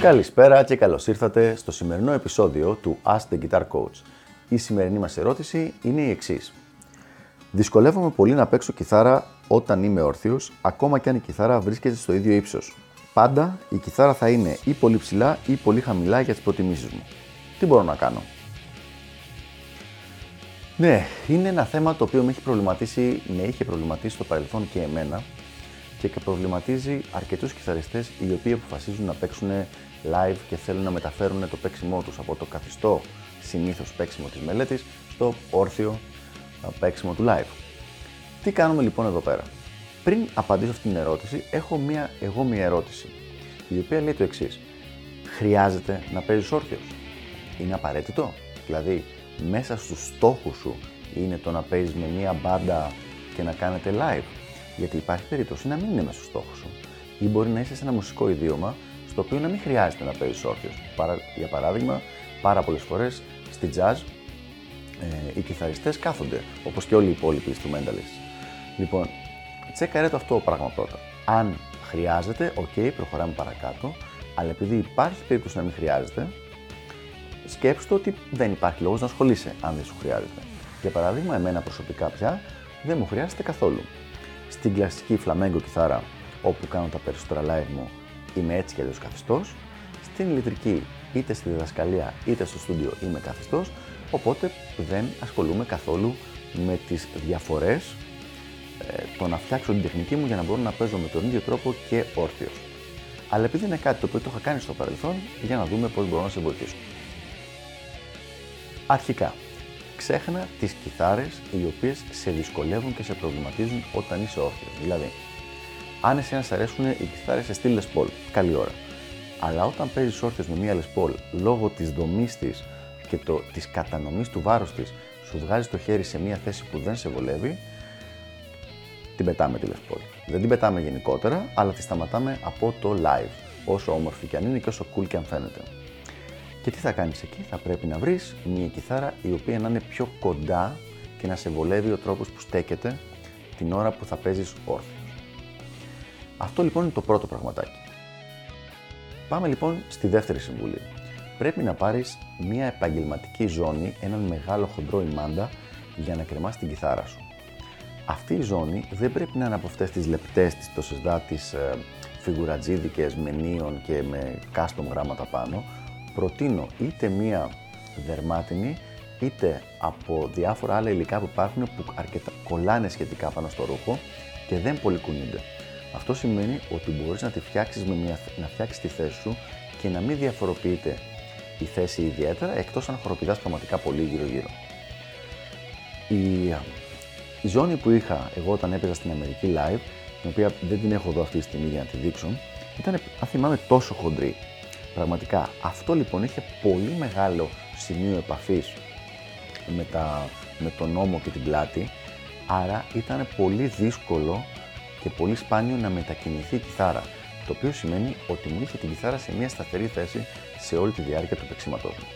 Καλησπέρα και καλώς ήρθατε στο σημερινό επεισόδιο του Ask the Guitar Coach. Η σημερινή μας ερώτηση είναι η εξής. Δυσκολεύομαι πολύ να παίξω κιθάρα όταν είμαι όρθιος, ακόμα και αν η κιθάρα βρίσκεται στο ίδιο ύψος. Πάντα η κιθάρα θα είναι ή πολύ ψηλά ή πολύ χαμηλά για τις προτιμήσεις μου. Τι μπορώ να κάνω; Ναι, είναι ένα θέμα το οποίο με έχει προβληματίσει, με είχε προβληματίσει στο παρελθόν και εμένα και προβληματίζει αρκετούς κιθαριστές οι οποίοι αποφασίζουν να παίξουν live και θέλουν να μεταφέρουν το παίξιμό τους από το καθιστό συνήθως παίξιμο της μελέτης στο όρθιο παίξιμο του live. Τι κάνουμε λοιπόν εδώ πέρα; Πριν απαντήσω αυτήν την ερώτηση, έχω μία, εγώ μία ερώτηση, η οποία λέει το εξής. Χρειάζεται να παίζεις όρθιος; Είναι απαραίτητο; Δηλαδή, μέσα στους στόχους σου είναι το να παίζεις με μία μπάντα και να κάνετε live. Γιατί υπάρχει περίπτωση να μην είναι μέσα στους στόχους σου. Ή μπορεί να είσαι σε ένα μουσικό ιδίωμα στο οποίο να μην χρειάζεται να παίζεις όρθιος. Για παράδειγμα, πάρα πολλές φορές στη jazz ε, οι κιθαριστές κάθονται, όπως και όλοι οι υπόλοιποι instrumentalists. Λοιπόν, τσέκαρε το αυτό το πράγμα πρώτα. Αν χρειάζεται, οκ, προχωράμε παρακάτω, αλλά επειδή υπάρχει περίπτωση να μην χρειάζεται, σκέψτε ότι δεν υπάρχει λόγος να ασχολείσαι αν δεν σου χρειάζεται. Για παράδειγμα, εμένα προσωπικά πια δεν μου χρειάζεται καθόλου. Στην κλασική φλαμέγκο κιθάρα, όπου κάνω τα περισσότερα live μου, είμαι έτσι και αλλιώς καθιστός. Στην ηλεκτρική, είτε στη διδασκαλία είτε στο στούντιο είμαι καθιστός, οπότε δεν ασχολούμαι καθόλου με τις διαφορές ε, το να φτιάξω την τεχνική μου για να μπορώ να παίζω με τον ίδιο τρόπο και όρθιος. Αλλά επειδή είναι κάτι το οποίο το είχα κάνει στο παρελθόν, για να δούμε πώς μπορώ να σε βοηθήσω. Αρχικά, ξέχνα τις κιθάρες οι οποίες σε δυσκολεύουν και σε προβληματίζουν όταν είσαι όρθιος. Δηλαδή, αν εσένα σε αρέσουν οι κιθάρες σε στήλε Paul, καλή ώρα. Αλλά όταν παίζεις όρθιος με μία Les Paul, λόγω της δομής της και της κατανομής του βάρους της, σου βγάζει το χέρι σε μία θέση που δεν σε βολεύει, την πετάμε τη Les Δεν την πετάμε γενικότερα, αλλά τη σταματάμε από το live. Όσο όμορφη και αν είναι και όσο cool και αν φαίνεται. Και τι θα κάνεις εκεί, θα πρέπει να βρεις μια κιθάρα η οποία να είναι πιο κοντά και να σε βολεύει ο τρόπος που στέκεται την ώρα που θα παίζεις όρθιος. Αυτό λοιπόν είναι το πρώτο πραγματάκι. Πάμε λοιπόν στη δεύτερη συμβουλή. Πρέπει να πάρεις μια επαγγελματική ζώνη, έναν μεγάλο χοντρό ημάντα για να κρεμάς την κιθάρα σου. Αυτή η ζώνη δεν πρέπει να είναι από αυτές τις λεπτές, τις τοσεσδά, τις ε, φιγουρατζίδικες με νίον και με custom γράμματα πάνω. Προτείνω είτε μία δερμάτινη, είτε από διάφορα άλλα υλικά που υπάρχουν που αρκετά κολλάνε σχετικά πάνω στο ρούχο και δεν πολυκουνούνται. Αυτό σημαίνει ότι μπορείς να τη φτιάξεις, με μια, να φτιάξεις τη θέση σου και να μην διαφοροποιείται η θέση ιδιαίτερα, εκτός αν χοροπηδάς πραγματικά πολύ γύρω-γύρω. Η η ζώνη που είχα εγώ όταν έπαιζα στην Αμερική live, την οποία δεν την έχω εδώ αυτή τη στιγμή για να τη δείξω, ήταν, αν θυμάμαι, τόσο χοντρή. Πραγματικά. Αυτό λοιπόν είχε πολύ μεγάλο σημείο επαφής με, με τον νόμο και την πλάτη, άρα ήταν πολύ δύσκολο και πολύ σπάνιο να μετακινηθεί η κιθάρα. Το οποίο σημαίνει ότι μου είχε την κιθάρα σε μια σταθερή θέση σε όλη τη διάρκεια του παίξηματός μου.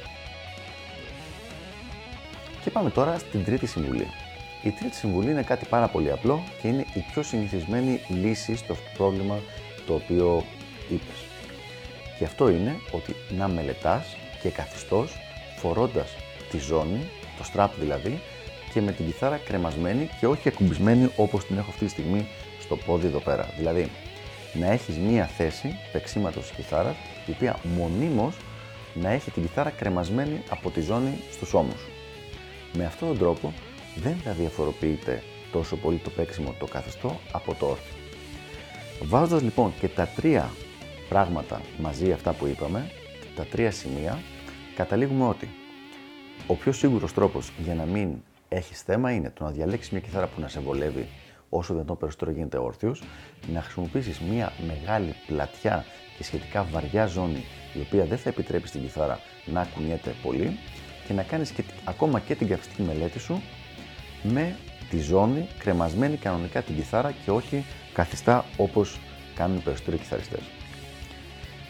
Και πάμε τώρα στην τρίτη συμβουλή. Η τρίτη συμβουλή είναι κάτι πάρα πολύ απλό και είναι η πιο συνηθισμένη λύση στο πρόβλημα το οποίο είπες. Και αυτό είναι ότι να μελετάς και καθιστός φορώντας τη ζώνη, το strap δηλαδή, και με την κιθάρα κρεμασμένη και όχι ακουμπισμένη όπως την έχω αυτή τη στιγμή στο πόδι εδώ πέρα. Δηλαδή, να έχεις μία θέση παίξήματος της κιθάρας, η οποία μονίμως να έχει την κιθάρα κρεμασμένη από τη ζώνη στους ώμους σου. Με αυτόν τον τρόπο δεν θα διαφοροποιείται τόσο πολύ το παίξιμο το καθεστώ από το όρθιο. Βάζοντας λοιπόν και τα τρία πράγματα μαζί αυτά που είπαμε, τα τρία σημεία, καταλήγουμε ότι ο πιο σίγουρος τρόπος για να μην έχεις θέμα είναι το να διαλέξεις μια κιθάρα που να σε βολεύει όσο δυνατόν περισσότερο γίνεται όρθιος, να χρησιμοποιήσεις μια μεγάλη πλατιά και σχετικά βαριά ζώνη η οποία δεν θα επιτρέπει στην κιθάρα να κουνιέται πολύ και να κάνεις και, ακόμα και την καυστική μελέτη σου με τη ζώνη κρεμασμένη κανονικά την κιθάρα και όχι καθιστά όπως κάνουν οι περισσότεροι κιθαριστές.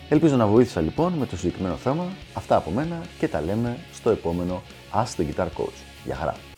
Ελπίζω να βοήθησα λοιπόν με το συγκεκριμένο θέμα. Αυτά από μένα και τα λέμε στο επόμενο Ask the Guitar Coach. Γεια χαρά!